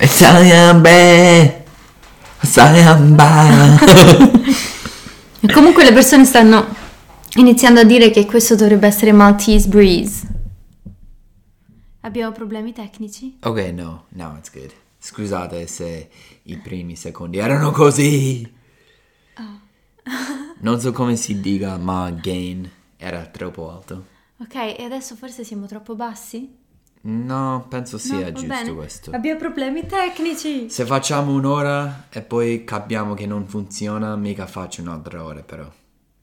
Italian Bear! Italian Bear! E comunque le persone stanno iniziando a dire che questo dovrebbe essere Maltese Breeze. Abbiamo problemi tecnici? ok, no, now it's good. Scusate se i primi secondi erano così. Non so come si dica, ma gain era troppo alto. Ok, e adesso forse siamo troppo bassi? No, penso No, sia va giusto bene. questo. Abbiamo problemi tecnici. Se facciamo un'ora e poi capiamo che non funziona, mica faccio un'altra ora però.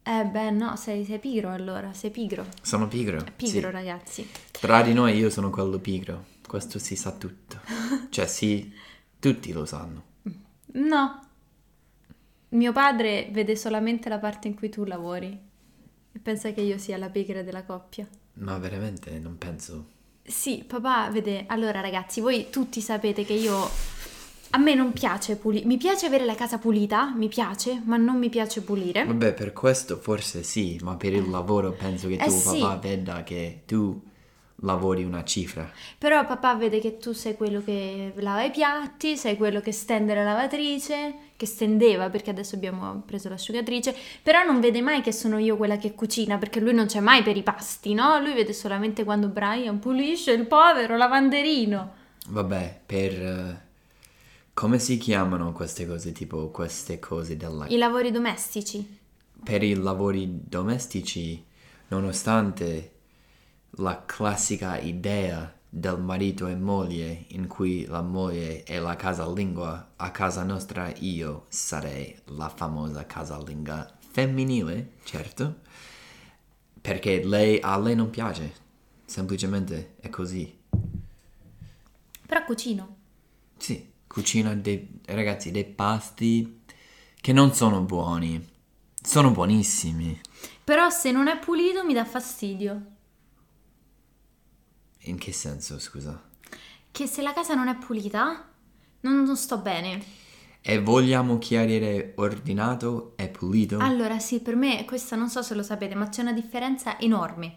Eh beh, no, sei, sei pigro allora, sei pigro. Sono pigro. Pigro, sì. ragazzi. Tra di noi io sono quello pigro. Questo si sa tutto. Cioè sì, tutti lo sanno. No. Mio padre vede solamente la parte in cui tu lavori e pensa che io sia la pigra della coppia. Ma veramente non penso. Sì, papà vede. Allora, ragazzi, voi tutti sapete che io. A me non piace pulire. Mi piace avere la casa pulita, mi piace, ma non mi piace pulire. Vabbè, per questo forse sì, ma per il lavoro penso che Eh tuo sì. papà veda che tu lavori una cifra. Però papà vede che tu sei quello che lava i piatti, sei quello che stende la lavatrice, che stendeva perché adesso abbiamo preso l'asciugatrice, però non vede mai che sono io quella che cucina perché lui non c'è mai per i pasti, no? Lui vede solamente quando Brian pulisce il povero lavanderino. Vabbè, per... eh, come si chiamano queste cose, tipo queste cose della... I lavori domestici. Per i lavori domestici, nonostante la classica idea del marito e moglie in cui la moglie è la casalinga, a casa nostra io sarei la famosa casalinga femminile, certo, perché lei, a lei non piace, semplicemente è così. Però cucino. Sì, cucina dei ragazzi dei pasti che non sono buoni, sono buonissimi. Però se non è pulito mi dà fastidio. In che senso, scusa? Che se la casa non è pulita, non, non sto bene. E vogliamo chiarire ordinato e pulito? Allora, sì, per me, questa non so se lo sapete, ma c'è una differenza enorme.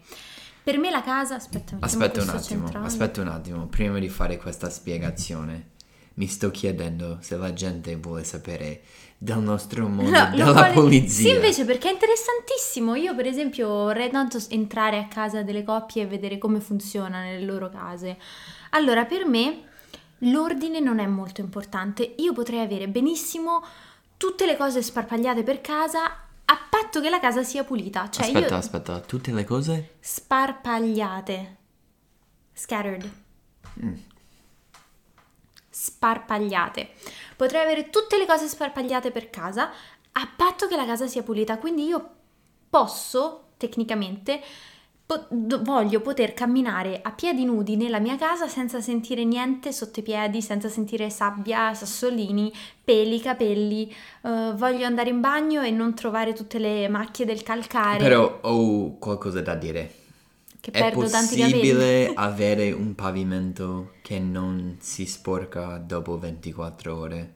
Per me la casa, aspetta, aspetta un attimo, centrale. aspetta un attimo, prima di fare questa spiegazione. Mi sto chiedendo se la gente vuole sapere del nostro mondo No, lo della vuole- pulizia. Sì, invece perché è interessantissimo. Io, per esempio, vorrei tanto entrare a casa delle coppie e vedere come funziona nelle loro case. Allora, per me l'ordine non è molto importante. Io potrei avere benissimo tutte le cose sparpagliate per casa a patto che la casa sia pulita. Cioè, aspetta, io aspetta, tutte le cose? sparpagliate. Scattered. Mm. Sparpagliate. Potrei avere tutte le cose sparpagliate per casa a patto che la casa sia pulita. Quindi io posso, tecnicamente, po- voglio poter camminare a piedi nudi nella mia casa senza sentire niente sotto i piedi, senza sentire sabbia, sassolini, peli, capelli. Eh, voglio andare in bagno e non trovare tutte le macchie del calcare. Però ho qualcosa da dire. Che È possibile avere un pavimento che non si sporca dopo 24 ore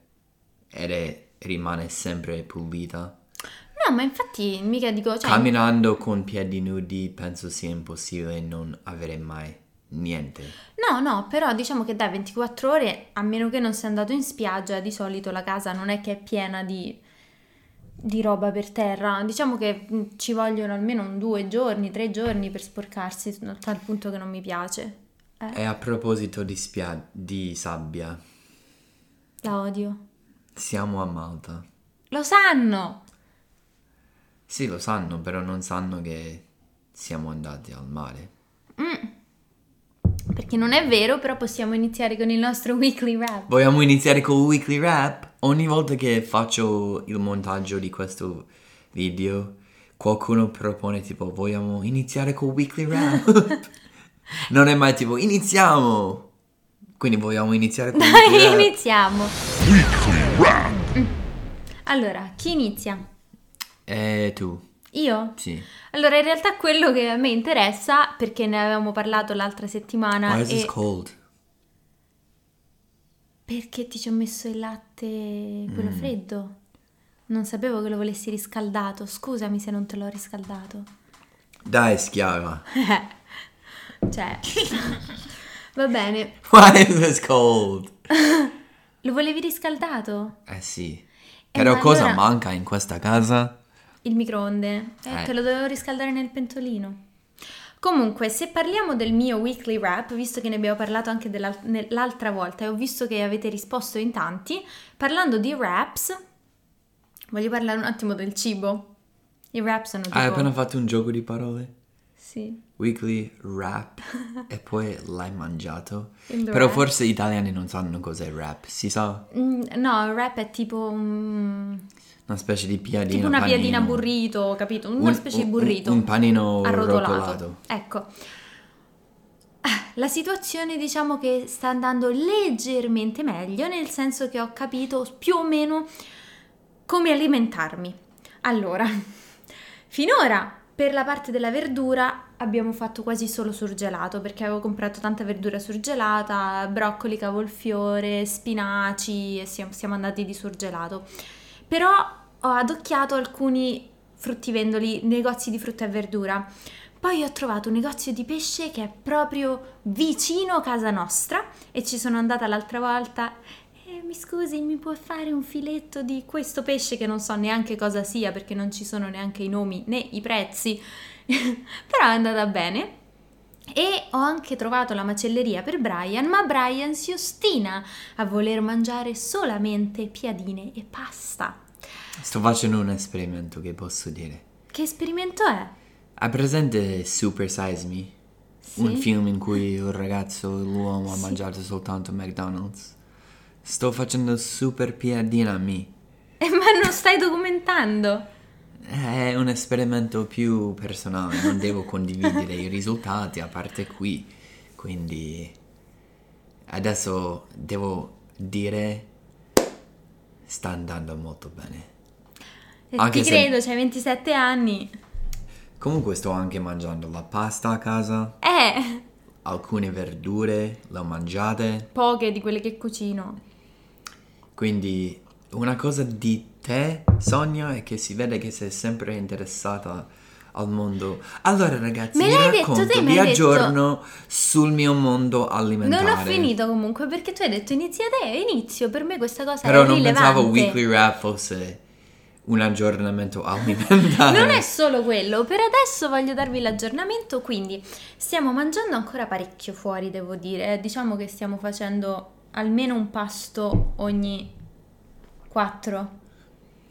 ed è- rimane sempre pulita? No, ma infatti mica dico, cioè, Camminando con piedi nudi penso sia impossibile non avere mai niente. no, no, però diciamo che dai 24 ore, a meno che non sia andato in spiaggia, di solito la casa non è che è piena di, di roba per terra. Diciamo che mh, ci vogliono almeno un due giorni, tre giorni per sporcarsi, a tal punto che non mi piace. Eh, E a proposito di, spia- di sabbia, la odio. siamo a Malta. Lo sanno! Sì, lo sanno, però non sanno che siamo andati al mare. Perché non è vero, però possiamo iniziare con il nostro weekly wrap. Vogliamo iniziare col weekly wrap? Ogni volta che faccio il montaggio di questo video, qualcuno propone tipo, vogliamo iniziare col weekly wrap? non è mai tipo, iniziamo! Quindi vogliamo iniziare col weekly wrap? Iniziamo! Weekly Wrap. Allora, chi inizia? E tu? Io? Sì. Allora, in realtà quello che a me interessa, perché ne avevamo parlato l'altra settimana, Why is this e cold? Perché ti ci ho messo il latte, quello Mm. freddo. Non sapevo che lo volessi riscaldato. Scusami se non te l'ho riscaldato. Dai, schiava. Cioè, Va bene. Why is this cold? Lo volevi riscaldato? Eh sì. Eh, Però ma cosa allora- manca in questa casa? Il microonde. Eh, Eh. che lo dovevo riscaldare nel pentolino. Comunque, se parliamo del mio weekly wrap, visto che ne abbiamo parlato anche l'altra volta e ho visto che avete risposto in tanti, parlando di wraps, voglio parlare un attimo del cibo. I wrap sono tipo... Hai appena fatto un gioco di parole? Sì. Weekly wrap e poi l'hai mangiato. Però wrap. forse gli italiani non sanno cos'è wrap, si sa? Mm, no, wrap è tipo... mm, Una specie di piadina. tipo una piadina panino. burrito, capito? Una Un- specie di un- burrito. Un, panino arrotolato. rotolato. Ecco. La situazione diciamo che sta andando leggermente meglio, nel senso che ho capito più o meno come alimentarmi. Allora, finora per la parte della verdura abbiamo fatto quasi solo surgelato perché avevo comprato tanta verdura surgelata, broccoli, cavolfiore, spinaci e siamo andati di surgelato. Però ho adocchiato alcuni fruttivendoli, negozi di frutta e verdura. Poi ho trovato un negozio di pesce che è proprio vicino a casa nostra e ci sono andata l'altra volta. Eh, mi scusi, mi può fare un filetto di questo pesce che non so neanche cosa sia perché non ci sono neanche i nomi né i prezzi. Però è andata bene. E ho anche trovato la macelleria per Brian, ma Brian si ostina a voler mangiare solamente piadine e pasta. Sto facendo un esperimento che posso dire. Che esperimento è? Hai presente Super Size Me? Sì. Un film in cui un ragazzo, l'uomo, ha Sì. mangiato soltanto McDonald's. Sto facendo super piadina me. Eh, ma non stai documentando? È un esperimento più personale, non devo condividere i risultati a parte qui. Quindi adesso devo dire sta andando molto bene. Eh, Anche Ti se- credo, c'hai 27 anni. Comunque sto anche mangiando la pasta a casa, Eh, alcune verdure, le ho mangiate. poche di quelle che cucino. Quindi una cosa di te, Sonia, è che si vede che sei sempre interessata al mondo. Allora ragazzi, Me vi l'hai detto racconto, mi vi hai detto- aggiorno sul mio mondo alimentare. Non ho finito comunque perché tu hai detto inizia te, inizio. Per me questa cosa Però non rilevante. pensavo Weekly Rap fosse un aggiornamento alimentare. Non è solo quello, per adesso voglio darvi l'aggiornamento, quindi stiamo mangiando ancora parecchio fuori, devo dire. Diciamo che stiamo facendo almeno un pasto ogni quattro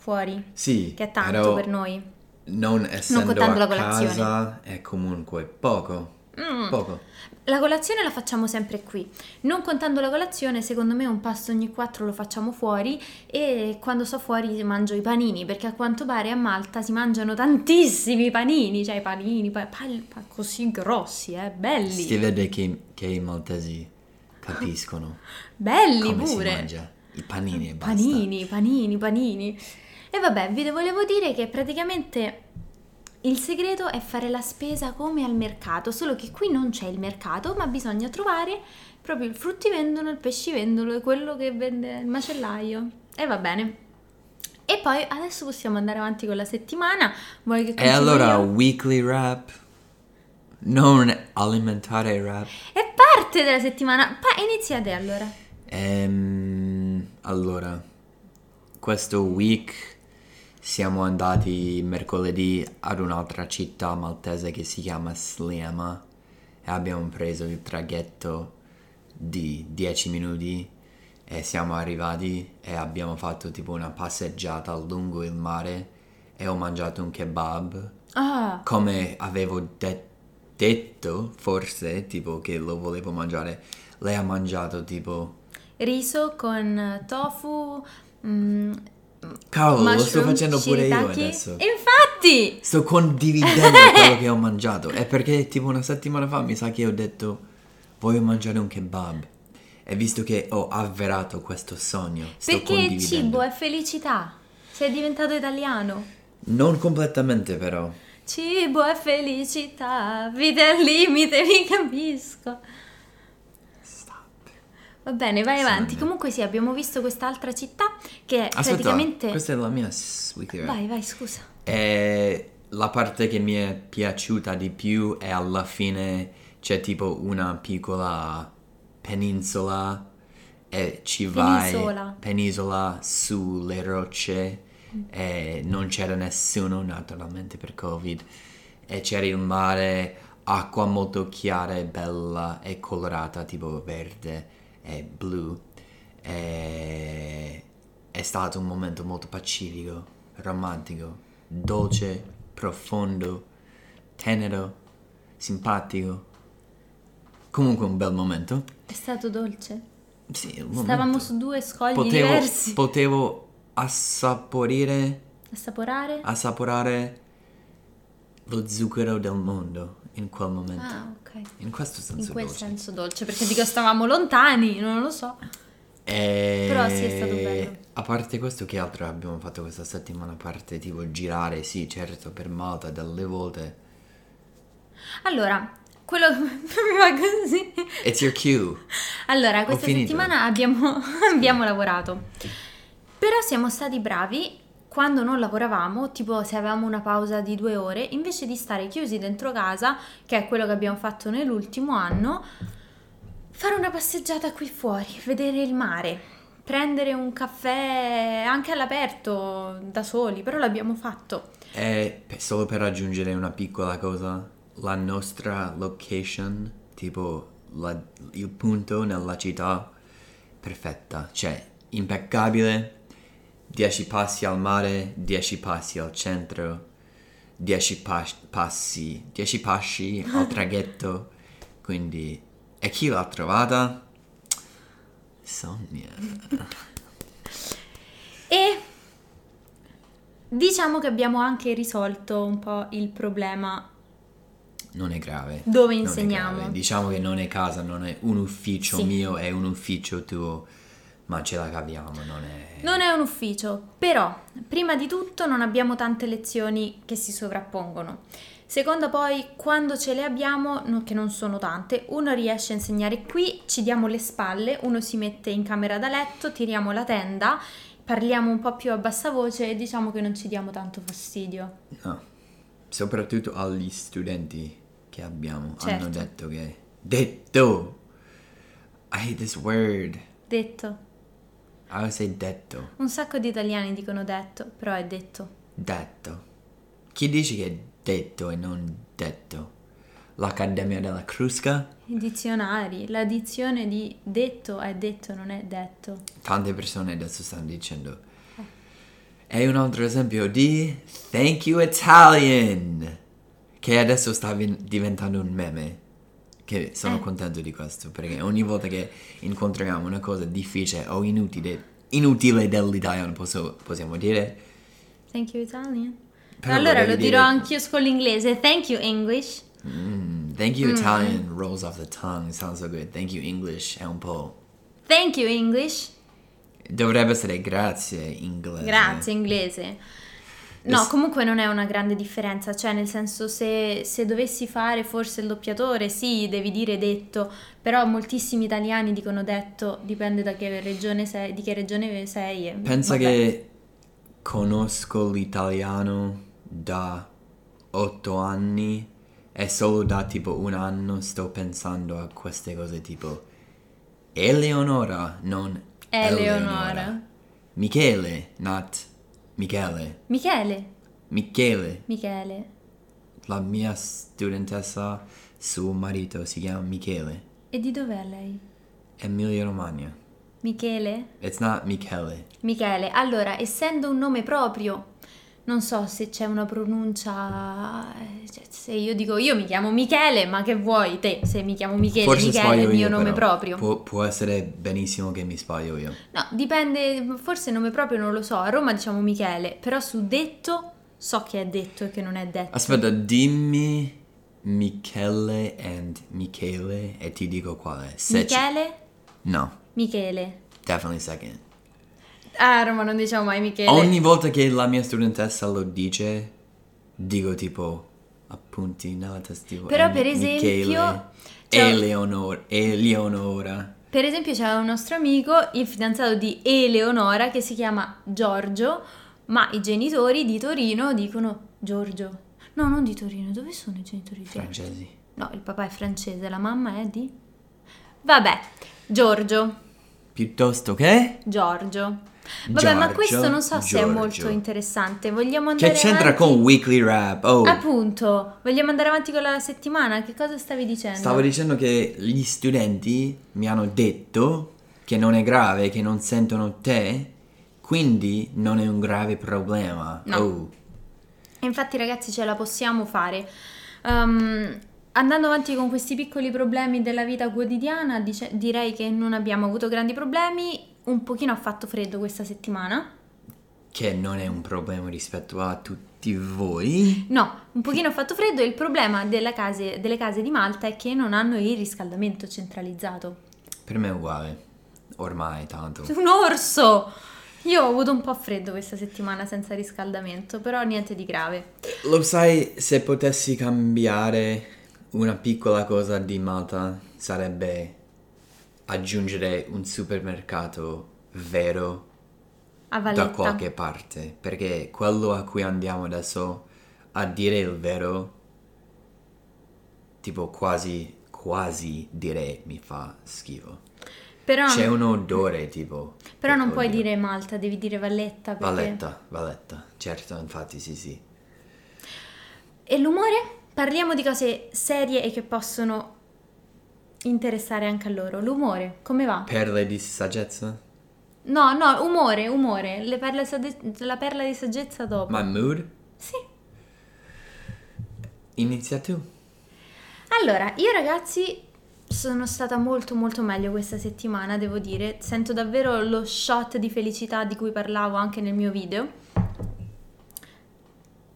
fuori, Sì, che è tanto però per noi. Non essendo contando a la colazione. casa è comunque poco. Mm. Poco. La colazione la facciamo sempre qui. Non contando la colazione, secondo me un pasto ogni quattro lo facciamo fuori e quando sto fuori mangio i panini, perché a quanto pare a Malta si mangiano tantissimi panini, cioè i panini pa- pa- così grossi, eh, belli. Si vede che, che i maltesi capiscono belli pure. mangia i panini e basta. Panini, panini, panini. E vabbè, vi volevo dire che praticamente il segreto è fare la spesa come al mercato, solo che qui non c'è il mercato, ma bisogna trovare proprio il fruttivendolo, il pescivendolo e quello che vende il macellaio. E va bene. E poi adesso possiamo andare avanti con la settimana. Vuoi che E allora io? weekly rap, non alimentare rap. È parte della settimana. Pa- inizia te allora. Ehm, allora, questo week siamo andati mercoledì ad un'altra città maltese che si chiama Sliema e abbiamo preso il traghetto di 10 minuti e siamo arrivati e abbiamo fatto tipo una passeggiata lungo il mare e ho mangiato un kebab Ah, come avevo de- detto forse tipo che lo volevo mangiare lei ha mangiato tipo riso con tofu. mm, Cavolo, lo sto facendo pure io shiitake. adesso. E infatti! Sto condividendo quello che ho mangiato. È perché tipo una settimana fa mi sa che ho detto voglio mangiare un kebab. E visto che ho avverato questo sogno, sto Perché il cibo è felicità. Sei diventato italiano. Non completamente però. Cibo è felicità, vita è al limite, mi capisco. Va bene, vai avanti. Comunque sì, abbiamo visto quest'altra città che è Aspetta, praticamente... questa è la mia rap. Vai, vai, scusa. E la parte che mi è piaciuta di più è alla fine c'è tipo una piccola penisola e ci vai Penisola. penisola sulle rocce e non c'era nessuno naturalmente per covid e c'era il mare acqua molto chiara e bella e colorata tipo verde e blu e è stato un momento molto pacifico romantico dolce profondo tenero simpatico comunque un bel momento È stato dolce. sì, un Stavamo su due scogli potevo, diversi. potevo assaporire, Assaporare? assaporare lo zucchero del mondo in quel momento. Ah, ok. In questo senso In quel dolce. senso dolce, perché dico stavamo lontani, non lo so. E... Però sì, è stato bello. A parte questo, che altro abbiamo fatto questa settimana? A parte tipo girare, sì, certo, per Malta delle volte. Allora, quello mi va così. It's your cue. Allora, questa settimana abbiamo, abbiamo lavorato. Però siamo stati bravi quando non lavoravamo, tipo se avevamo una pausa di due ore, invece di stare chiusi dentro casa, che è quello che abbiamo fatto nell'ultimo anno, fare una passeggiata qui fuori, vedere il mare, prendere un caffè anche all'aperto da soli, però l'abbiamo fatto. E solo per aggiungere una piccola cosa, la nostra location, tipo la- il punto nella città, perfetta, cioè impeccabile, 10 passi al mare, 10 passi al centro, 10 pas- passi, 10 passi al traghetto, quindi... E chi l'ha trovata? Sonia. E diciamo che abbiamo anche risolto un po' il problema Non è grave. Dove insegniamo? grave. Diciamo che non è casa, non è un ufficio Sì. mio, è un ufficio tuo, ma ce la caviamo, non è... Non è un ufficio, però prima di tutto non abbiamo tante lezioni che si sovrappongono. Secondo poi, quando ce le abbiamo, che non sono tante, uno riesce a insegnare qui, ci diamo le spalle, uno si mette in camera da letto, tiriamo la tenda, parliamo un po' più a bassa voce e diciamo che non ci diamo tanto fastidio. No. Soprattutto agli studenti che abbiamo hanno Certo. detto che... Detto! I hate this word. Detto. I would say detto. Un sacco di italiani dicono detto, però è detto. Detto. Chi dice che è detto e non detto? L'Accademia della Crusca? I dizionari, la dizione di detto è detto, non è detto. Tante persone adesso stanno dicendo. È un altro esempio di Thank you Italian, che adesso sta diventando un meme. Che sono Eh. contento di questo, perché ogni volta che incontriamo una cosa difficile o inutile, inutile dell'italiano, posso- possiamo dire Thank you Italian. Però allora lo dirò dire- anch'io con l'inglese. Thank you English. "Mm, Thank you Italian rolls off the tongue, sounds so good. Thank you English è un po'. Thank you English. Dovrebbe essere grazie inglese. Grazie inglese. No, comunque non è una grande differenza, cioè nel senso se, se dovessi fare forse il doppiatore, sì, devi dire detto, però moltissimi italiani dicono detto, dipende da che regione sei, di che regione sei. e Pensa vabbè. che conosco l'italiano da otto anni e solo da tipo un anno sto pensando a queste cose tipo Eleonora, non Eleonora. Michele, not Michele. Michele, Michele, Michele. la mia studentessa, suo marito si chiama Michele. E di dov'è lei? Emilia Romagna. Michele? It's not Michele. Michele, allora, essendo un nome proprio, non so se c'è una pronuncia. eh, cioè, se io dico io mi chiamo Michele, ma che vuoi te? Se mi chiamo Michele, Forse Michele è il mio io, nome però. proprio. Può, può essere benissimo che mi sbaglio io. No, dipende, forse il nome proprio non lo so. A Roma diciamo Michele, però su detto so che è detto e che non è detto. Aspetta, dimmi Michele and Michele e ti dico quale. Se ci- Michele? No, Michele. definitely second. Ah, a Roma non diciamo mai Michele. Ogni volta che la mia studentessa lo dice, dico tipo appunti nella testa Però eh, per Michele, esempio, c'è- Eleonora, Eleonora. Per esempio c'è un nostro amico, il fidanzato di Eleonora, che si chiama Giorgio, ma i genitori di Torino dicono Giorgio. No, non di Torino, dove sono i genitori di Giorgio? Francesi. No, il papà è francese, la mamma è di... Vabbè, Giorgio. Piuttosto che? Giorgio. Vabbè, ma Giorgio, questo non so se è Giorgio. molto interessante. Vogliamo andare Che c'entra avanti? con Weekly Rap? Oh, Appunto, vogliamo andare avanti con la settimana? Che cosa stavi dicendo? stavo dicendo che gli studenti mi hanno detto che non è grave, che non sentono te, quindi non è un grave problema. No. Oh. Infatti, ragazzi, ce la possiamo fare. Ehm, andando avanti con questi piccoli problemi della vita quotidiana, dice- direi che non abbiamo avuto grandi problemi. Un pochino ha fatto freddo questa settimana. Che non è un problema rispetto a tutti voi. No, un pochino ha fatto freddo e il problema case- delle case di Malta è che non hanno il riscaldamento centralizzato. Per me è uguale. Ormai tanto. Un orso! Io ho avuto un po' freddo questa settimana senza riscaldamento, però niente di grave. Lo sai, se potessi cambiare una piccola cosa di Malta sarebbe aggiungere un supermercato vero da qualche parte, perché quello a cui andiamo adesso, a dire il vero, tipo quasi, quasi dire mi fa schifo. Però, C'è un odore tipo. però non puoi dire Malta, devi dire Valletta. Perché... Valletta, Valletta, certo, infatti sì sì. E l'umore? Parliamo di cose serie e che possono interessare anche a loro. L'umore, come va? Perle di saggezza? No, no, umore, umore. Sagge- la perla di saggezza dopo. My mood? Sì. Inizia tu. Allora, io ragazzi sono stata molto molto meglio questa settimana, devo dire. Sento davvero lo shot di felicità di cui parlavo anche nel mio video.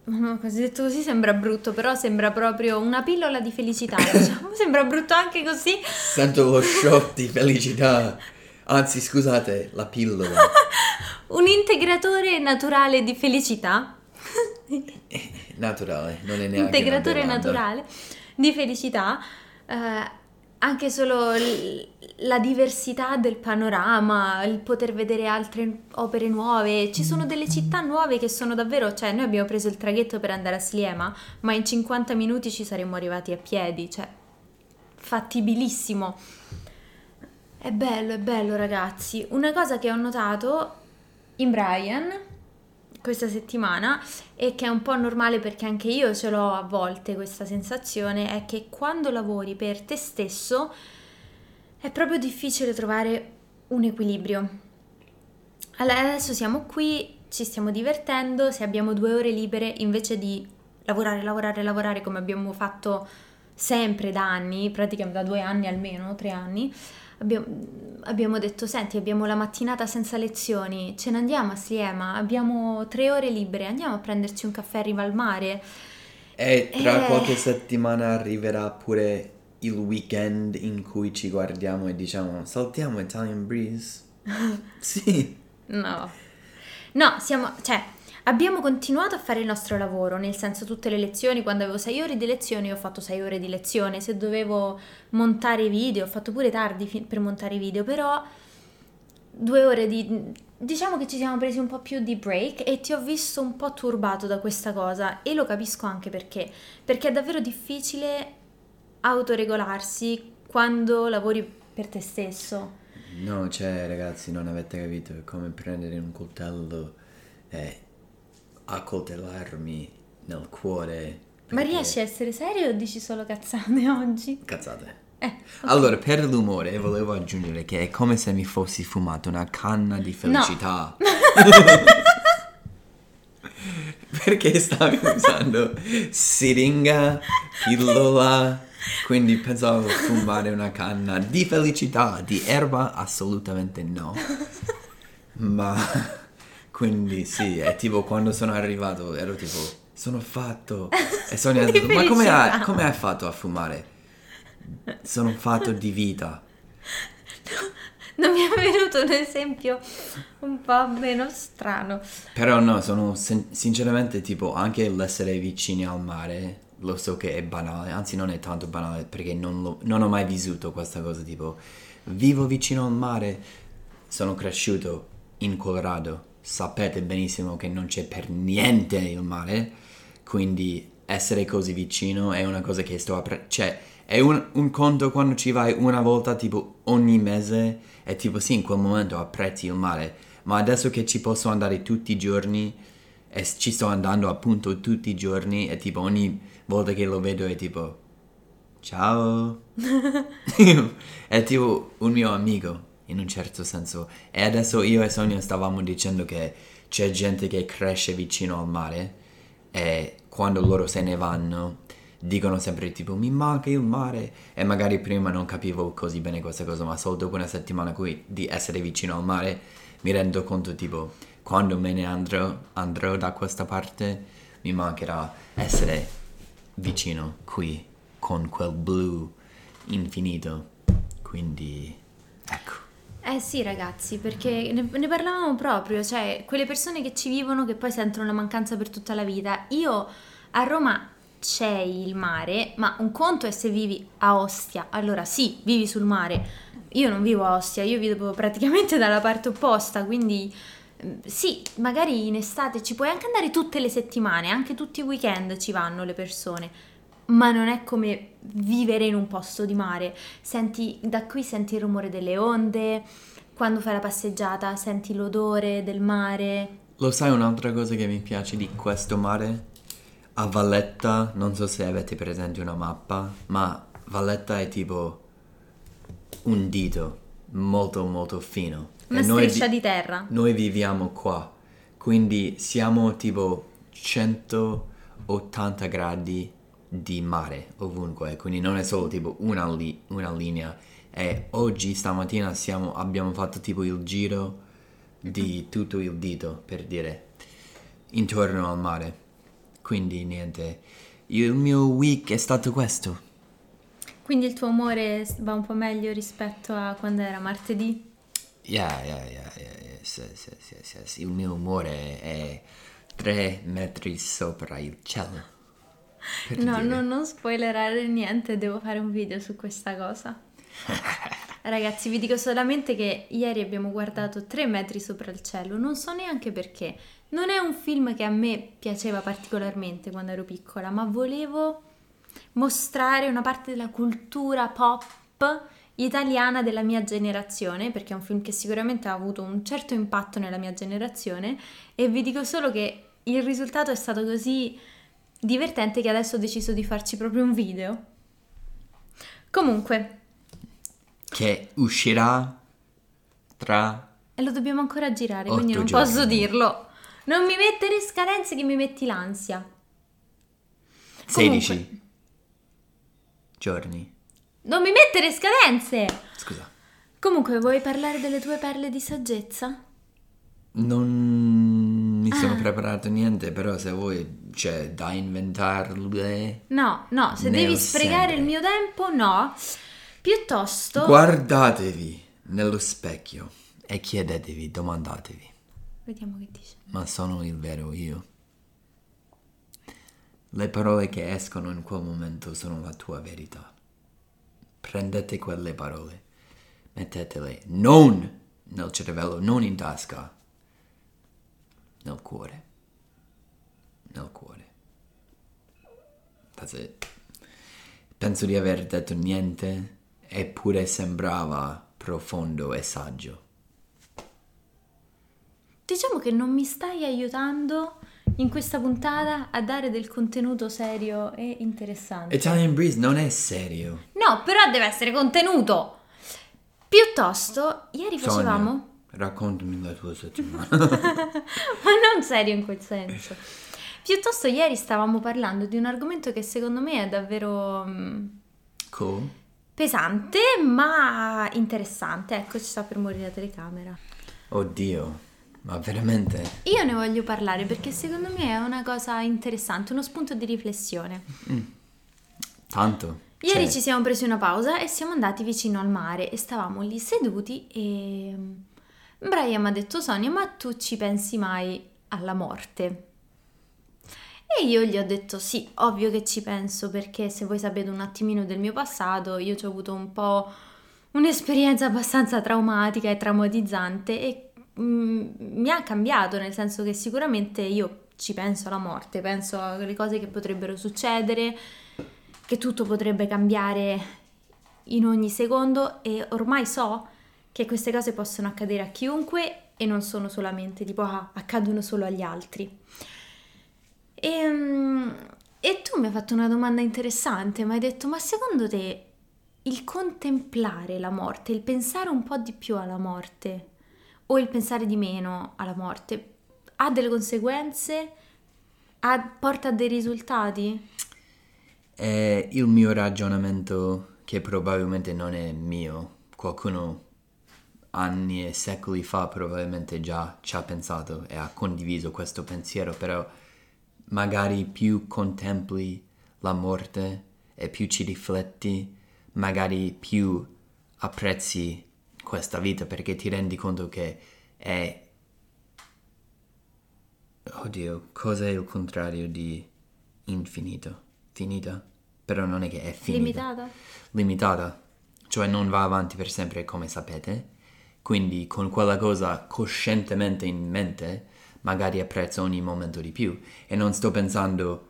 No, così detto così sembra brutto, però sembra proprio una pillola di felicità, diciamo. Sembra brutto anche così. Sento lo shock di felicità. Anzi, scusate, la pillola. Un integratore naturale di felicità. Naturale, non è neanche integratore naturale di felicità, eh, anche solo l- la diversità del panorama, il poter vedere altre opere nuove. Ci sono delle città nuove che sono davvero, cioè noi abbiamo preso il traghetto per andare a Sliema, ma in 50 minuti ci saremmo arrivati a piedi, cioè fattibilissimo. È bello, è bello ragazzi. Una cosa che ho notato in Brian questa settimana e che è un po' normale perché anche io ce l'ho a volte questa sensazione è che quando lavori per te stesso è proprio difficile trovare un equilibrio. Allora, adesso siamo qui, ci stiamo divertendo, se abbiamo due ore libere invece di lavorare, lavorare, lavorare come abbiamo fatto sempre da anni, praticamente da due anni almeno, tre anni, abbiamo, abbiamo detto, senti, abbiamo la mattinata senza lezioni, ce ne andiamo a Sliema, abbiamo tre ore libere, andiamo a prenderci un caffè a riva al mare. E tra Eh. qualche settimana arriverà pure il weekend in cui ci guardiamo e diciamo saltiamo Italian Breeze. sì. No. No, siamo, cioè, abbiamo continuato a fare il nostro lavoro, nel senso tutte le lezioni, quando avevo sei ore di lezione ho fatto sei ore di lezione, se dovevo montare video, ho fatto pure tardi fi- per montare i video, però due ore di... Diciamo che ci siamo presi un po' più di break e ti ho visto un po' turbato da questa cosa. E lo capisco anche perché, perché è davvero difficile autoregolarsi quando lavori per te stesso. No, cioè ragazzi, non avete capito, è come prendere un coltello e accoltellarmi nel cuore. Ma perché- riesci a essere serio o dici solo cazzate oggi? Cazzate. Eh, ok. Allora, per l'umore volevo aggiungere che è come se mi fossi fumato una canna di felicità. Perché stavi usando siringa, pillola, quindi pensavo fumare una canna di felicità, di erba assolutamente no. Ma quindi sì, è tipo quando sono arrivato ero tipo sono fatto e Sonia ha Di detto ma come hai, felicità." come hai fatto a fumare? Sono fatto di vita. Non mi è venuto un esempio un po' meno strano. Però no, sono sin- sinceramente tipo anche l'essere vicini al mare, lo so che è banale, anzi non è tanto banale perché non, lo- non ho mai vissuto questa cosa tipo vivo vicino al mare, sono cresciuto in Colorado, sapete benissimo che non c'è per niente il mare, quindi essere così vicino è una cosa che sto apprezzando. Cioè, è un, un conto quando ci vai una volta, tipo ogni mese, e tipo sì, in quel momento apprezzi il mare. Ma adesso che ci posso andare tutti i giorni, e ci sto andando appunto tutti i giorni, e tipo ogni volta che lo vedo è tipo, ciao. è tipo un mio amico, in un certo senso. E adesso io e Sonia stavamo dicendo che c'è gente che cresce vicino al mare e quando loro se ne vanno dicono sempre tipo mi manca il mare. E magari prima non capivo così bene questa cosa ma solo dopo una settimana qui di essere vicino al mare mi rendo conto tipo quando me ne andrò, andrò da questa parte mi mancherà essere vicino qui con quel blu infinito. Quindi ecco Eh sì ragazzi, perché ne, ne parlavamo proprio, cioè quelle persone che ci vivono che poi sentono la mancanza per tutta la vita. Io a Roma c'è il mare, ma un conto è se vivi a Ostia, allora sì, vivi sul mare. Io non vivo a Ostia, io vivo praticamente dalla parte opposta, quindi mm, sì, magari in estate ci puoi anche andare tutte le settimane, anche tutti i weekend ci vanno le persone, ma non è come vivere in un posto di mare. Senti, da qui senti il rumore delle onde, quando fai la passeggiata senti l'odore del mare. Lo sai un'altra cosa che mi piace di questo mare? A Valletta, non so se avete presente una mappa, ma Valletta è tipo un dito molto molto fino. Una E striscia vi- di terra. Noi viviamo qua, quindi siamo tipo 180 gradi di mare ovunque, quindi non è solo tipo una, li- una linea. E oggi, stamattina, siamo- abbiamo fatto tipo il giro di tutto il dito, per dire, intorno al mare. Quindi niente, Io- il mio week è stato questo. Quindi il tuo umore va un po' meglio rispetto a quando era martedì? Yeah, yeah, yeah, yeah, sì, sì, sì, sì. Il mio umore è tre metri sopra il cielo. No, no, non spoilerare niente, devo fare un video su questa cosa. Ragazzi, vi dico solamente che ieri abbiamo guardato 3 metri sopra il cielo, non so neanche perché. Non è un film che a me piaceva particolarmente quando ero piccola, ma volevo mostrare una parte della cultura pop italiana della mia generazione, perché è un film che sicuramente ha avuto un certo impatto nella mia generazione e vi dico solo che il risultato è stato così divertente che adesso ho deciso di farci proprio un video. Comunque, Che uscirà tra... e lo dobbiamo ancora girare, quindi non giorni. posso dirlo. Non mi mettere scadenze che mi metti l'ansia. 16 Comunque. giorni. Non mi mettere scadenze! Scusa. Comunque, vuoi parlare delle tue perle di saggezza? Non mi Ah. sono preparato niente, però se vuoi c'è da inventarle. No, no, se devi sprecare sempre. il mio tempo, no. Piuttosto... Guardatevi nello specchio e chiedetevi, domandatevi, Vediamo che dice. ma sono il vero io? Le parole che escono in quel momento sono la tua verità. Prendete quelle parole, mettetele non nel cervello, non in tasca, nel cuore. Nel cuore. That's it. Penso di aver detto niente, eppure sembrava profondo e saggio. Diciamo che non mi stai aiutando in questa puntata a dare del contenuto serio e interessante. Italian Breeze non è serio. No, però deve essere contenuto. Piuttosto, ieri facevamo... raccontami la tua settimana. Ma non serio in quel senso. Piuttosto ieri stavamo parlando di un argomento che secondo me è davvero mm, cool. pesante, ma interessante. Ecco, ci sta per morire la telecamera. Oddio, ma veramente? Io ne voglio parlare perché secondo me è una cosa interessante, uno spunto di riflessione. Tanto. Ieri Cioè, ci siamo presi una pausa e siamo andati vicino al mare e stavamo lì seduti e Brian mi ha detto Sonia, ma tu ci pensi mai alla morte? E io gli ho detto sì, ovvio che ci penso perché se voi sapete un attimino del mio passato, io ci ho avuto un po' un'esperienza abbastanza traumatica e traumatizzante e mm, mi ha cambiato, nel senso che sicuramente io ci penso alla morte, penso alle cose che potrebbero succedere, che tutto potrebbe cambiare in ogni secondo e ormai so che queste cose possono accadere a chiunque e non sono solamente tipo ah, accadono solo agli altri. E, mm, e tu mi hai fatto una domanda interessante, mi hai detto ma secondo te il contemplare la morte, il pensare un po' di più alla morte o il pensare di meno alla morte ha delle conseguenze? Ha, porta a dei risultati? È il mio ragionamento che probabilmente non è mio. Qualcuno anni e secoli fa probabilmente già ci ha pensato e ha condiviso questo pensiero, però magari più contempli la morte e più ci rifletti, magari più apprezzi questa vita perché ti rendi conto che è... Oddio, cos'è il contrario di infinito? Finita? Però non è che è finita. Limitata? Limitata, cioè non va avanti per sempre come sapete. Quindi con quella cosa coscientemente in mente, magari apprezzo ogni momento di più. E non sto pensando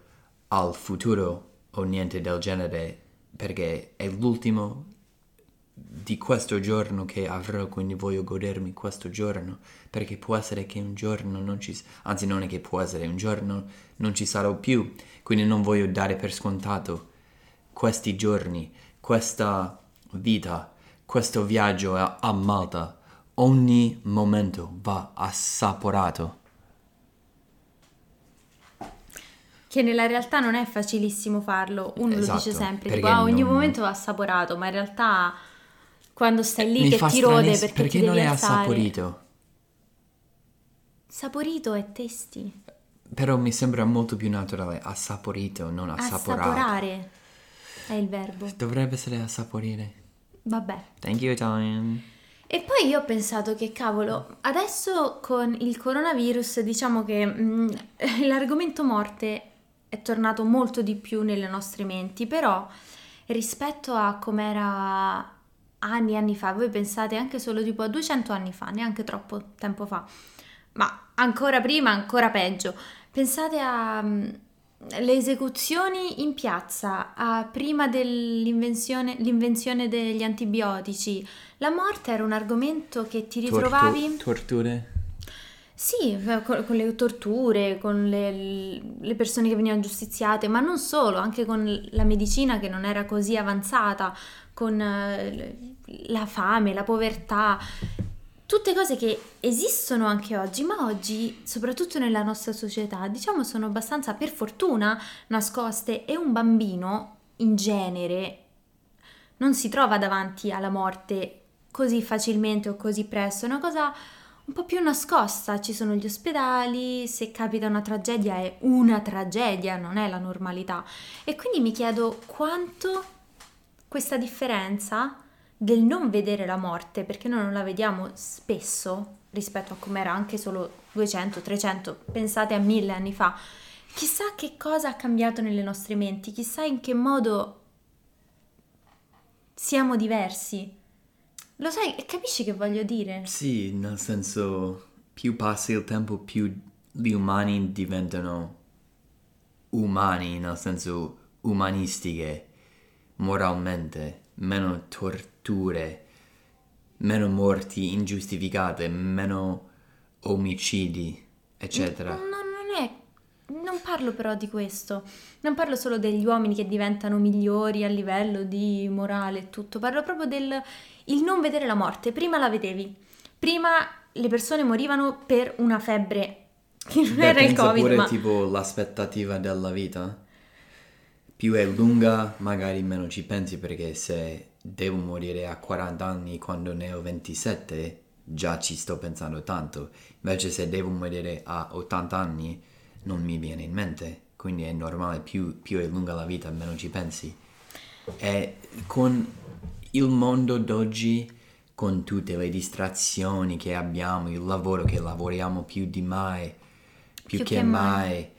al futuro o niente del genere perché è l'ultimo di questo giorno che avrò, quindi voglio godermi questo giorno, perché può essere che un giorno non ci, anzi non è che può essere, un giorno non ci sarò più, quindi non voglio dare per scontato questi giorni, questa vita, questo viaggio a, a Malta, ogni momento va assaporato. Che nella realtà non è facilissimo farlo, uno lo Esatto, dice sempre, tipo "Ah, ogni non- momento va assaporato, ma in realtà quando stai lì Mi che ti rode perché, perché non è alzare. assaporito. Saporito è testi. Però mi sembra molto più naturale assaporito, non assaporato. Assaporare è il verbo. Dovrebbe essere assaporire. Vabbè. Thank you, Italian. E poi io ho pensato che cavolo, adesso con il coronavirus diciamo che mm, l'argomento morte è tornato molto di più nelle nostre menti, però rispetto a com'era anni e anni fa, voi pensate anche solo tipo a 200 anni fa, neanche troppo tempo fa, ma ancora prima, ancora peggio. Pensate a mm, le esecuzioni in piazza, a prima dell'invenzione l'invenzione degli antibiotici. La morte era un argomento che ti Tortu- ritrovavi torture? sì, f- con, con le torture, con le, le persone che venivano giustiziate, ma non solo, anche con la medicina che non era così avanzata, con eh, la fame, la povertà, tutte cose che esistono anche oggi, ma oggi, soprattutto nella nostra società, diciamo sono abbastanza, per fortuna, nascoste e un bambino, in genere, non si trova davanti alla morte così facilmente o così presto, è una cosa un po' più nascosta, ci sono gli ospedali, se capita una tragedia è una tragedia, non è la normalità. E quindi mi chiedo quanto questa differenza del non vedere la morte, perché noi non la vediamo spesso rispetto a com'era anche solo 200, 300, pensate a mille anni fa, chissà che cosa ha cambiato nelle nostre menti, chissà in che modo siamo diversi. Lo sai, capisci che voglio dire? Sì, nel senso, più passa il tempo, più gli umani diventano umani, nel senso umanistiche, moralmente, meno torture, meno morti ingiustificate, meno omicidi, eccetera. No, non è. Non parlo però di questo. Non parlo solo degli uomini che diventano migliori a livello di morale e tutto. Parlo proprio del il non vedere la morte. Prima la vedevi. Prima le persone morivano per una febbre. Che non Beh, era il pensa Covid, pure ma. tipo l'aspettativa della vita. Più è lunga, magari meno ci pensi perché se devo morire a 40 anni quando ne ho 27, già ci sto pensando tanto. Invece se devo morire a 80 anni, non mi viene in mente. Quindi è normale, più, più è lunga la vita, meno ci pensi. E con il mondo d'oggi, con tutte le distrazioni che abbiamo, il lavoro che lavoriamo più di mai, più, che, mai,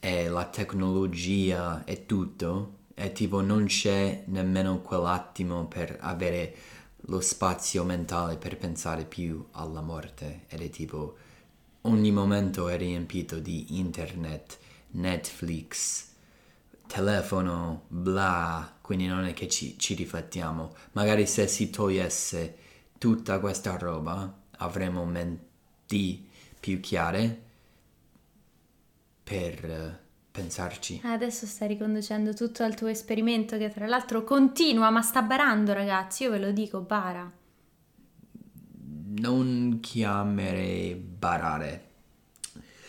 e la tecnologia e tutto, e tipo non c'è nemmeno quell'attimo per avere lo spazio mentale per pensare più alla morte ed è tipo ogni momento è riempito di internet, Netflix, telefono, bla, quindi non è che ci, ci riflettiamo. Magari se si togliesse tutta questa roba avremo menti più chiare per pensarci. Adesso stai riconducendo tutto al tuo esperimento che tra l'altro continua, ma sta barando ragazzi, io ve lo dico, bara. Non chiamerei barare.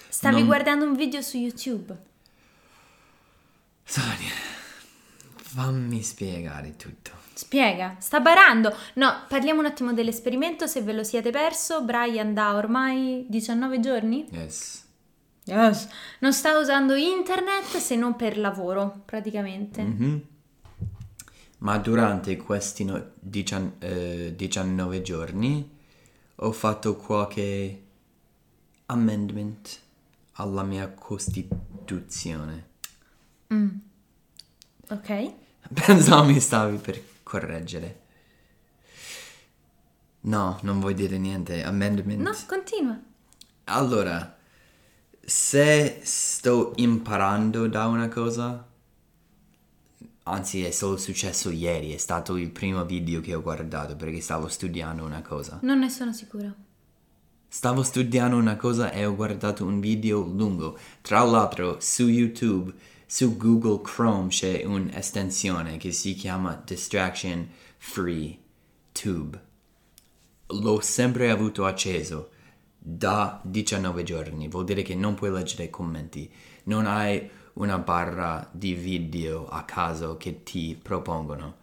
Stavi Non- guardando un video su YouTube. Sonia, fammi spiegare tutto. Spiega, sta barando. No, parliamo un attimo dell'esperimento, se ve lo siete perso. Brian da ormai 19 giorni? Yes. Yes. Non sta usando internet se non per lavoro, praticamente. Mhm. Ma durante questi no- dician- eh, 19 giorni ho fatto qualche amendment alla mia costituzione. Ok. Pensavo mi stavi per correggere. No, non vuoi dire niente. Amendment. No, continua. Allora, se sto imparando da una cosa, anzi è solo successo ieri, è stato il primo video che ho guardato perché stavo studiando una cosa. Non ne sono sicura. Stavo studiando una cosa e ho guardato un video lungo. Tra l'altro su YouTube, su Google Chrome c'è un'estensione che si chiama Distraction Free Tube. L'ho sempre avuto acceso da 19 giorni, vuol dire che non puoi leggere i commenti, non hai una barra di video a caso che ti propongono,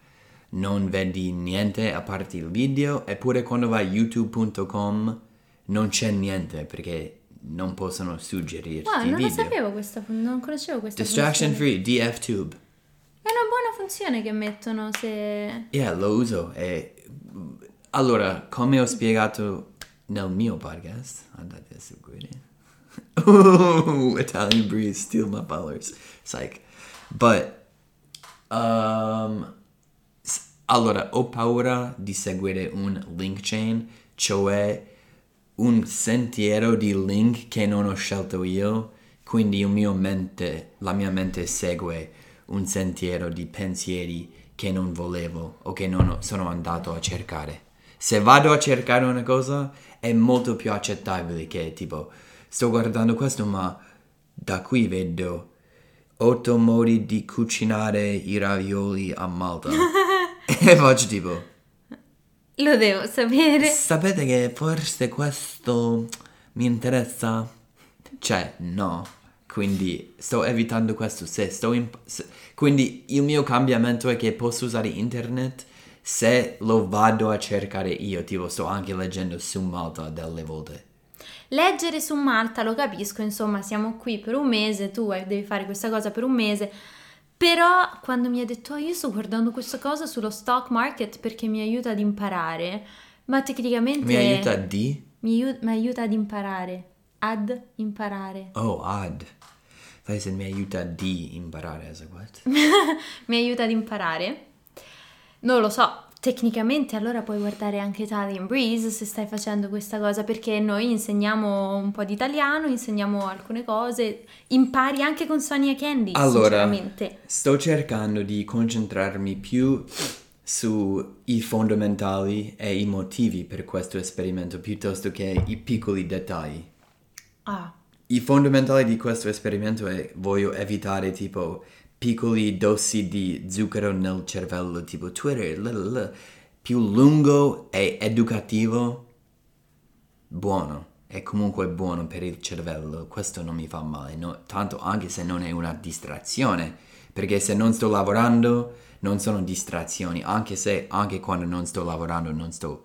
non vedi niente a parte il video, eppure quando vai a youtube.com non c'è niente perché non possono suggerirti Wow, non video. lo sapevo questa, non conoscevo questa Distraction free, DFTube. È una buona funzione che mettono se... Yeah, lo uso e allora, come ho spiegato nel mio podcast, andate a seguire. Ooh, Italian breeze, steal my followers. Psych. But um, allora, ho paura di seguire un link chain, cioè un sentiero di link che non ho scelto io, quindi mio mente, la mia mente segue un sentiero di pensieri che non volevo o che non ho- sono andato a cercare. Se vado a cercare una cosa è molto più accettabile che tipo sto guardando questo ma da qui vedo otto modi di cucinare i ravioli a Malta e faccio tipo Lo devo sapere. Sapete che forse questo mi interessa? Cioè, no. Quindi sto evitando questo. Se sto in... se- Quindi il mio cambiamento è che posso usare internet se lo vado a cercare io. Tipo, sto anche leggendo su Malta delle volte. Leggere su Malta, lo capisco, insomma, siamo qui per un mese, tu eh, devi fare questa cosa per un mese. Però quando mi ha detto, "Oh, io sto guardando questa cosa sullo stock market perché mi aiuta ad imparare, ma tecnicamente... Mi aiuta di... mi aiu- mi aiuta ad imparare. Ad imparare. Oh, ad. Sai se mi aiuta di imparare. as a what? mi aiuta ad imparare. Non lo so, tecnicamente allora puoi guardare anche Italian Breeze se stai facendo questa cosa perché noi insegniamo un po' di italiano, insegniamo alcune cose, impari anche con Sonia Candy, Allora, sinceramente. sto cercando di concentrarmi più sui fondamentali e i motivi per questo esperimento piuttosto che i piccoli dettagli. Ah, I fondamentali di questo esperimento è voglio evitare tipo piccoli dosi di zucchero nel cervello, tipo Twitter, lalala. più lungo e educativo, buono. È comunque buono per il cervello, questo non mi fa male, no? tanto anche se non è una distrazione, perché se non sto lavorando non sono distrazioni, anche se anche quando non sto lavorando non sto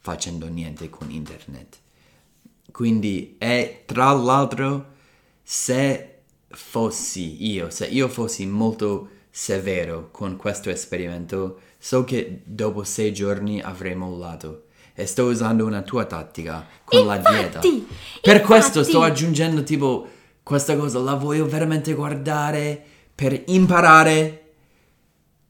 facendo niente con internet. Quindi, e tra l'altro, se fossi io, se io fossi molto severo con questo esperimento, so che dopo sei giorni avrei mollato. E sto usando una tua tattica con la dieta. Infatti, Per questo sto infatti. aggiungendo tipo questa cosa, la voglio veramente guardare per imparare.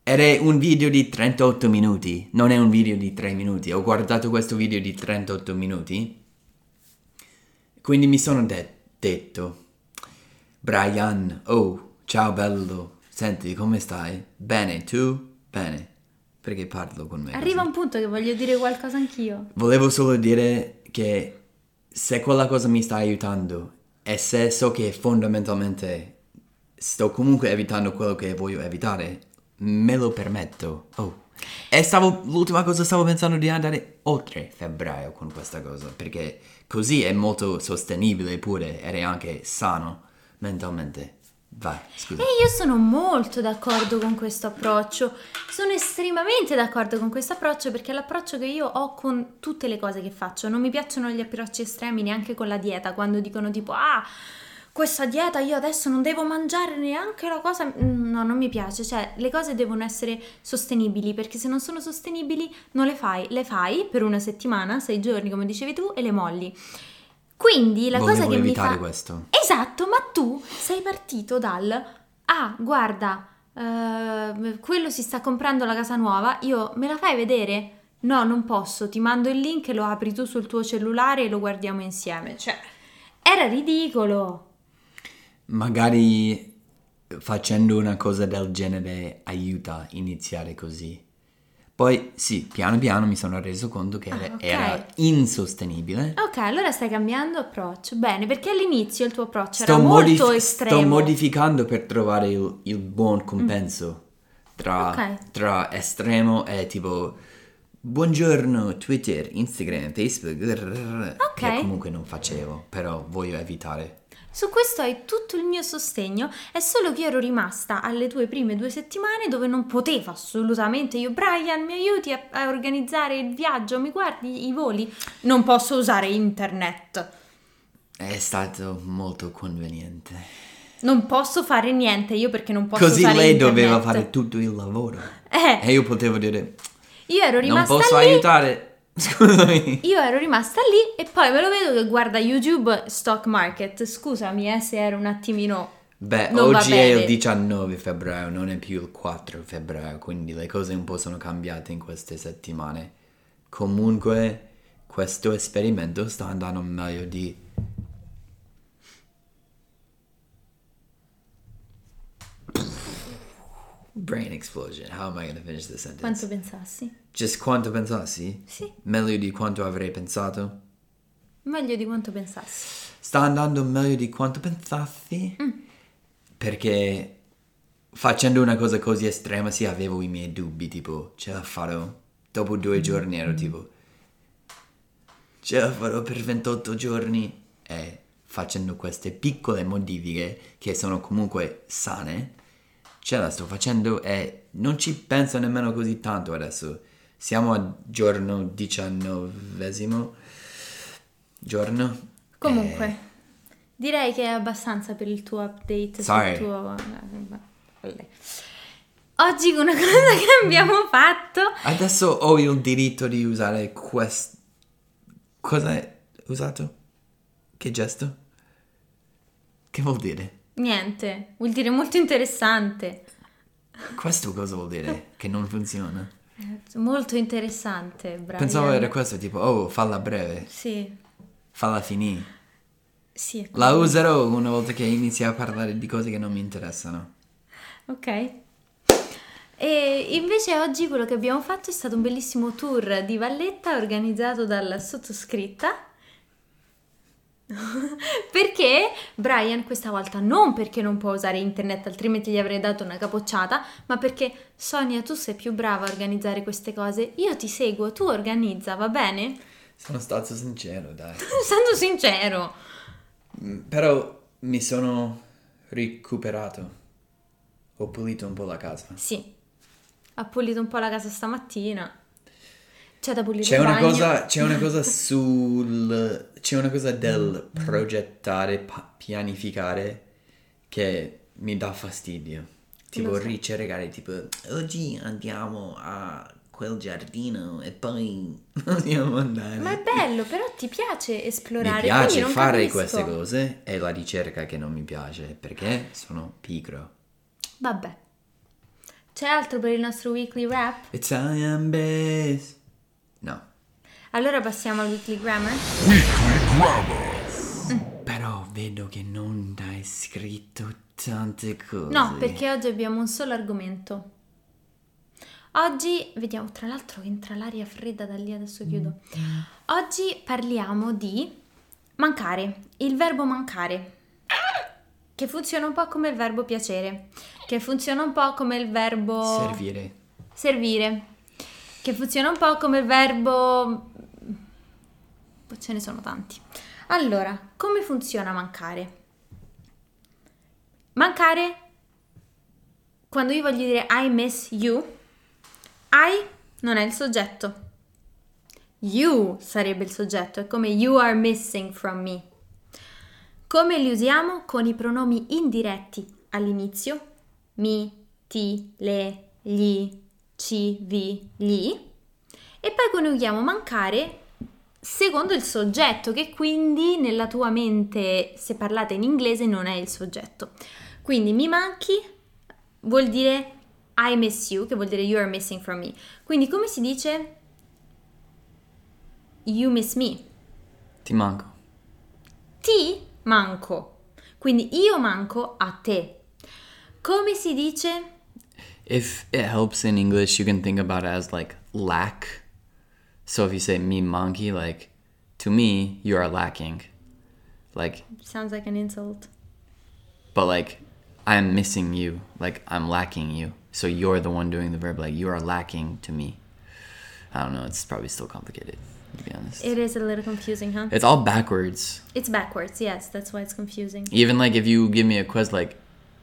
Ed è un video di 38 minuti, non è un video di 3 minuti. Ho guardato questo video di 38 minuti. Quindi mi sono de- detto, Brian, oh, ciao bello, senti come stai? Bene, tu? Bene. Perché parlo con me? Arriva così? un punto che voglio dire qualcosa anch'io. Volevo solo dire che se quella cosa mi sta aiutando e se so che fondamentalmente sto comunque evitando quello che voglio evitare, me lo permetto. Oh. E stavo, l'ultima cosa stavo pensando di andare oltre febbraio con questa cosa, perché così è molto sostenibile pure ed è anche sano mentalmente. Vai, scusa. E io sono molto d'accordo con questo approccio, sono estremamente d'accordo con questo approccio perché è l'approccio che io ho con tutte le cose che faccio. Non mi piacciono gli approcci estremi neanche con la dieta, quando dicono tipo ah, questa dieta io adesso non devo mangiare neanche la cosa... Mm, No, non mi piace, cioè le cose devono essere sostenibili perché se non sono sostenibili non le fai, le fai per una settimana, sei giorni come dicevi tu e le molli. Quindi la Volevo cosa che mi evitare fa... questo. Esatto, ma tu sei partito dal ah, guarda, eh, quello si sta comprando la casa nuova, io me la fai vedere? No, non posso, ti mando il link lo apri tu sul tuo cellulare e lo guardiamo insieme. Cioè, era ridicolo. Magari facendo una cosa del genere aiuta a iniziare così. Poi sì, piano piano mi sono reso conto che Ah, era- ok. era insostenibile. Ok, allora stai cambiando approccio. Bene, perché all'inizio il tuo approccio Sto, era molto modif- estremo. sto modificando per trovare il, il buon compenso tra, Ok. tra estremo e tipo buongiorno Twitter, Instagram, Facebook, che comunque non facevo, però voglio evitare. Su questo hai tutto il mio sostegno, è solo che ero rimasta alle tue prime due settimane dove non potevo assolutamente io, Brian, mi aiuti a, a organizzare il viaggio, mi guardi i voli? Non posso usare internet, È stato molto conveniente. non posso fare niente io perché non posso Così usare lei internet. doveva fare tutto il lavoro. Eh, E io potevo dire, io ero non rimasta posso lì. aiutare. Scusami. Io ero rimasta lì e poi me lo vedo che guarda YouTube Stock Market. Scusami eh, se ero un attimino Beh, Non oggi è il 19 febbraio, non è più il 4 febbraio, quindi le cose un po' sono cambiate in queste settimane. Comunque, questo esperimento sta andando meglio di... Brain explosion. How am I going to finish this sentence? quanto pensassi. Just quanto pensassi? Sì, Meglio di quanto avrei pensato? meglio di quanto pensassi. Sta andando meglio di quanto pensassi? Perché facendo una cosa così estrema sì avevo i miei dubbi, tipo ce la farò. Dopo due giorni ero tipo ce la farò per 28 giorni e facendo queste piccole modifiche che sono comunque sane, ce la sto facendo e non ci penso nemmeno così tanto adesso. Siamo a giorno diciannovesimo giorno. Comunque, direi che è abbastanza per il tuo update Sorry. sul tuo... Oggi una cosa che abbiamo fatto... Adesso ho il diritto di usare questo. Cosa hai usato? Che gesto? Che vuol dire? Niente, vuol dire molto interessante. Questo cosa vuol dire? Che non funziona? Molto interessante, Brian. Pensavo era questo, tipo, oh, falla breve, Sì, falla finì. sì. La userò una volta che inizi a parlare di cose che non mi interessano. Ok. E invece oggi quello che abbiamo fatto è stato un bellissimo tour di Valletta organizzato dalla sottoscritta. perché Brian questa volta non perché non può usare internet, altrimenti gli avrei dato una capocciata, ma perché Sonia tu sei più brava a organizzare queste cose, io ti seguo, tu organizza, va bene? Sono stato sincero, dai. Essendo sincero. Mm, Però mi sono recuperato. Ho pulito un po' la casa. Sì, ha pulito un po' la casa stamattina. C'è da pulire C'è il una, bagno. cosa, c'è una cosa sul... C'è una cosa del progettare, pa- pianificare che mi dà fastidio. Tipo so. ricercare, tipo, oggi andiamo a quel giardino e poi possiamo andare. Ma è bello, però ti piace mi esplorare. piace quindi non fare capisco. queste cose, è la ricerca che non mi piace, perché sono pigro. Vabbè. C'è altro per il nostro weekly wrap? Italian base. Allora passiamo al weekly grammar. Weekly Grammar. vedo che non hai scritto tante cose. No, perché oggi abbiamo un solo argomento. Oggi, vediamo, tra l'altro entra l'aria fredda da lì, adesso chiudo. Oggi parliamo di mancare, il verbo mancare, che funziona un po' come il verbo piacere, che funziona un po' come il verbo Servire. servire, che funziona un po' come il verbo... Ce ne sono tanti. Allora, come funziona mancare? Mancare, quando io voglio dire I miss you, I non è il soggetto. You sarebbe il soggetto, è come you are missing from me. Come li usiamo? Con i pronomi indiretti all'inizio, mi, ti, le, gli, ci, vi, gli. E poi coniughiamo mancare secondo il soggetto, che quindi nella tua mente, se parlate in inglese, non è il soggetto. Quindi mi manchi vuol dire I miss you, che vuol dire you are missing from me. Quindi come si dice you miss me? Ti manco. Ti manco. Quindi io manco a te. Come si dice If it helps in English, you can think about it as like lack. So if you say me monkey, like to me, you are lacking. Like, Sounds like an insult. but like I'm missing you. Like I'm lacking you. So you're the one doing the verb. Like you are lacking to me. I don't know. It's probably still complicated, to be honest. It is a little confusing, huh? It's all backwards. It's backwards, yes, that's why it's confusing. Even like if you give me a quiz, like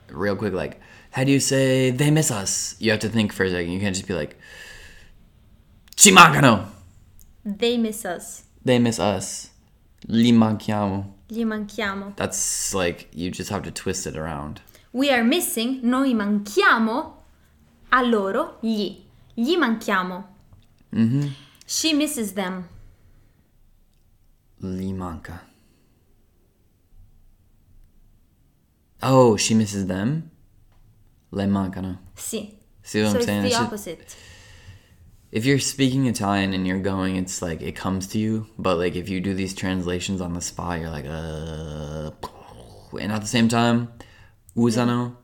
real quick, like how do you say they miss us? You have to think for a second. You can't just be like, ci mancano. They miss us. They miss us. Li manchiamo. Li manchiamo. That's like you just have to twist it around. We are missing, noi manchiamo a loro, gli. Gli manchiamo. Mm-hmm. She misses them. Li manca. Oh, she misses them. Le mancano. Sì. See what so I'm saying? the opposite. If you're speaking Italian and you're going, it's like it comes to you. But like if you do these translations on the spot, you're like, uh, and at the same time, usano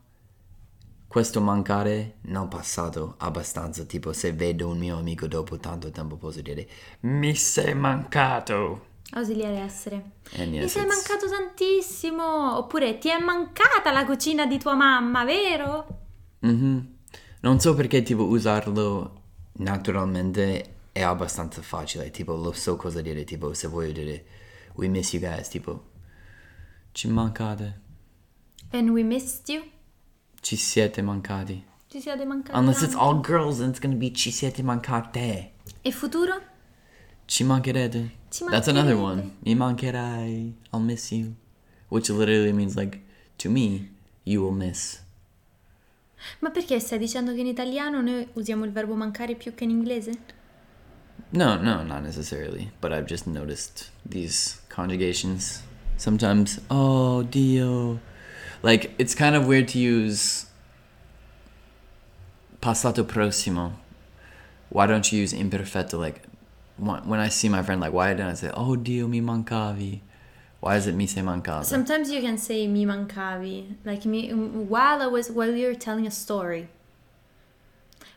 questo mancare nel passato abbastanza. Tipo, se vedo un mio amico dopo tanto tempo, posso dire, mi sei mancato. Ausiliare essere. And Mi yes, sei it's- mancato tantissimo. Oppure ti è mancata la cucina di tua mamma, vero? Mhm. Non so perché tipo usarlo naturalmente è abbastanza facile, tipo lo so cosa dire, tipo se voglio dire we miss you guys, tipo ci mancate, And we missed you. ci siete mancati. Ci siete mancati. Unless it's all girls and it's gonna be ci siete mancate. E futuro? Ci mancherete. Ci That's another mancherete. one. Mi mancherai. I'll miss you. Which literally means like to me, you will miss. Ma perché stai dicendo che in italiano noi usiamo il verbo mancare più che in inglese? No, no, not necessarily. But I've just noticed these conjugations. Sometimes, oh, Dio. Like, it's kind of weird to use passato prossimo. Why don't you use imperfetto? Like, wh- when I see my friend, like, why didn't I say, oh, Dio, mi mancavi? Why is it mi sei mancata? Sometimes you can say mi mancavi, like me while I was while you're telling a story.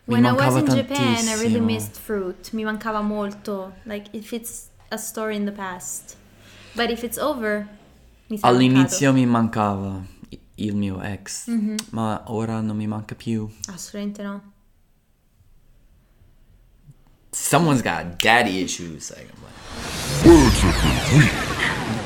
When I was mancava in Japan, I really missed fruit. Mi mancava molto. Like if it's a story in the past, but if it's over, mi sa All'inizio mi mancava il mio ex, Mm-hmm. ma ora non mi manca più. Assolutamente no. Someone's got daddy issues. Like, I'm like, Words of the week.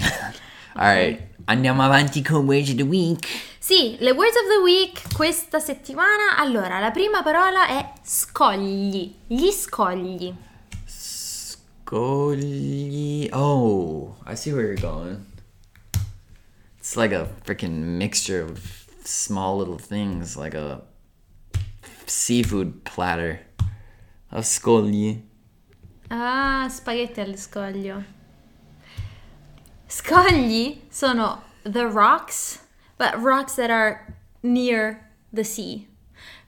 Alright, andiamo avanti con Words of the Week. Sì, le words of the week questa settimana. Allora, la prima parola è scogli. Gli scogli. Scogli. Oh, I see where you're going. It's like a freaking mixture of small little things, like a seafood platter of scogli. Ah, spaghetti allo scoglio. Scogli sono the rocks, but rocks that are near the sea.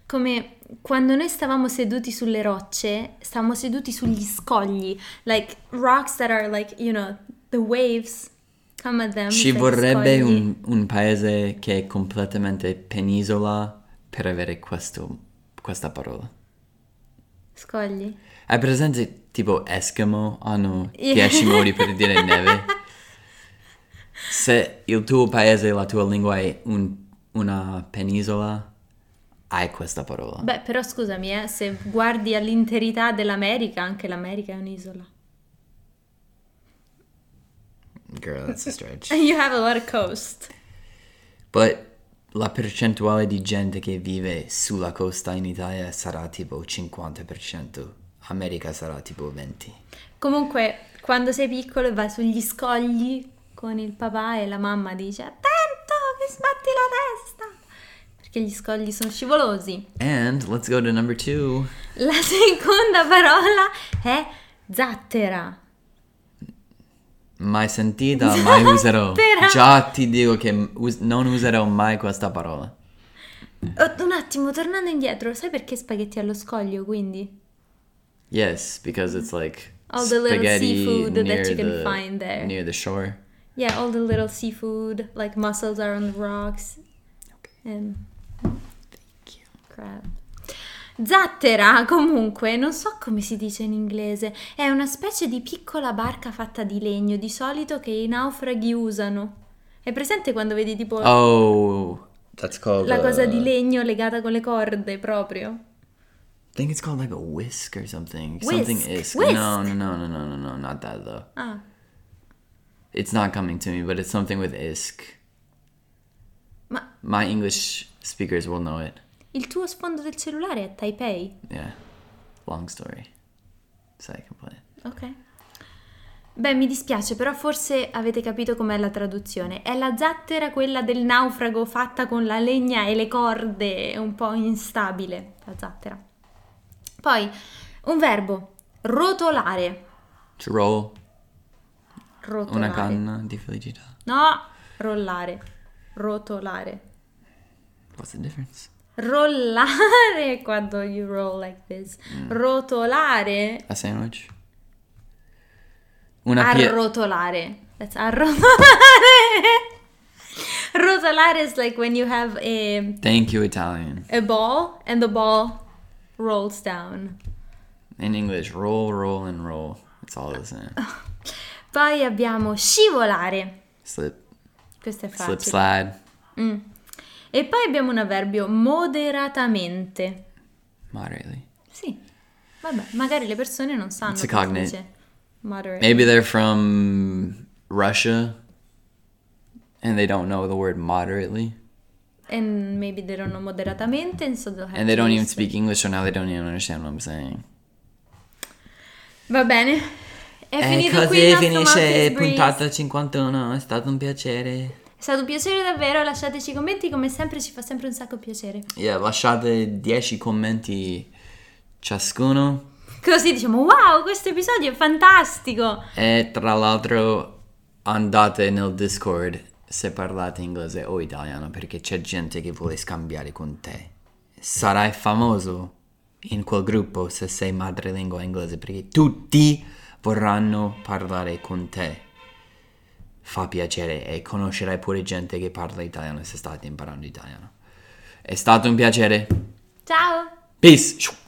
Come quando noi stavamo seduti sulle rocce, stavamo seduti sugli scogli, like rocks that are like, you know, the waves. Come a them, Ci sei vorrebbe un, un paese che è completamente penisola per avere questo, questa parola. Scogli? Hai presente tipo Eskimo? Hanno Yeah. 10 modi per dire neve. Se il tuo paese, la tua lingua è un- una penisola, hai questa parola. Beh, però scusami, eh, se guardi all'interità dell'America, anche l'America è un'isola. Girl, that's a stretch. You have a lot of coast. But la percentuale di gente che vive sulla costa in Italia sarà tipo 50%. America sarà tipo 20. Comunque, quando sei piccolo e vai sugli scogli con il papà e la mamma dice attento che sbatti la testa. Perché gli scogli sono scivolosi. And let's go to number two. La seconda parola è zattera. Mai sentita, mai userò. Zattera. Già ti dico che us- non userò mai questa parola. Oh, un attimo, tornando indietro, sai perché spaghetti allo scoglio quindi? Yes, because it's like All the little seafood that you can the- find there. Near the shore. Yeah, all the little seafood, like mussels are on the rocks. And crab. Zattera, comunque, non so come si dice in inglese, è una specie di piccola barca fatta di legno, di solito che i naufraghi usano. È presente quando vedi tipo Oh, that's called la cosa di legno legata con le corde proprio? I think it's called like a whisk or something. Whisk? Something isk. Whisk? No, no, no, no, no, no, no, not that though. Ah, It's not coming to me, but it's something with isk. ma My English speakers will know it. il tuo sfondo del cellulare è Taipei? Yeah. Long story. So I can play it. Ok. Beh, mi dispiace, però forse avete capito com'è la traduzione. È la zattera quella del naufrago fatta con la legna e le corde, è un po' instabile, la zattera. Poi, un verbo, rotolare. To roll Rotolare. una canna di felicità. No, rollare. Rotolare. What's the difference? Rollare quando you roll like this. Rotolare. A sandwich? Una pie- Arrotolare. That's arrotolare. Rotolare is like when you have a Thank you, Italian. a ball and the ball rolls down. In English, roll, roll, and roll. It's all the same. Poi abbiamo scivolare. Slip, Questo è slip, facile. slide. E poi abbiamo un avverbio moderatamente. Moderately. Sì. Vabbè, magari le persone non sanno It's a cognate. dice moderate. Maybe they're from Russia and they don't know the word moderately. And maybe they don't know moderatamente and so they'll have And they don't even speak English, so now they don't even understand what I'm saying. Va bene. È E finito qui finisce puntata 51. È stato un piacere. È stato un piacere davvero, lasciateci commenti, come sempre ci fa sempre un sacco piacere. Yeah, lasciate 10 commenti ciascuno. Così diciamo, wow, questo episodio è fantastico! E tra l'altro andate nel Discord se parlate inglese o italiano perché c'è gente che vuole scambiare con te. Sarai famoso in quel gruppo se sei madrelingua inglese perché tutti vorranno parlare con te. Fa piacere e conoscerai pure gente che parla italiano se state imparando italiano. È stato un piacere. Ciao! Peace!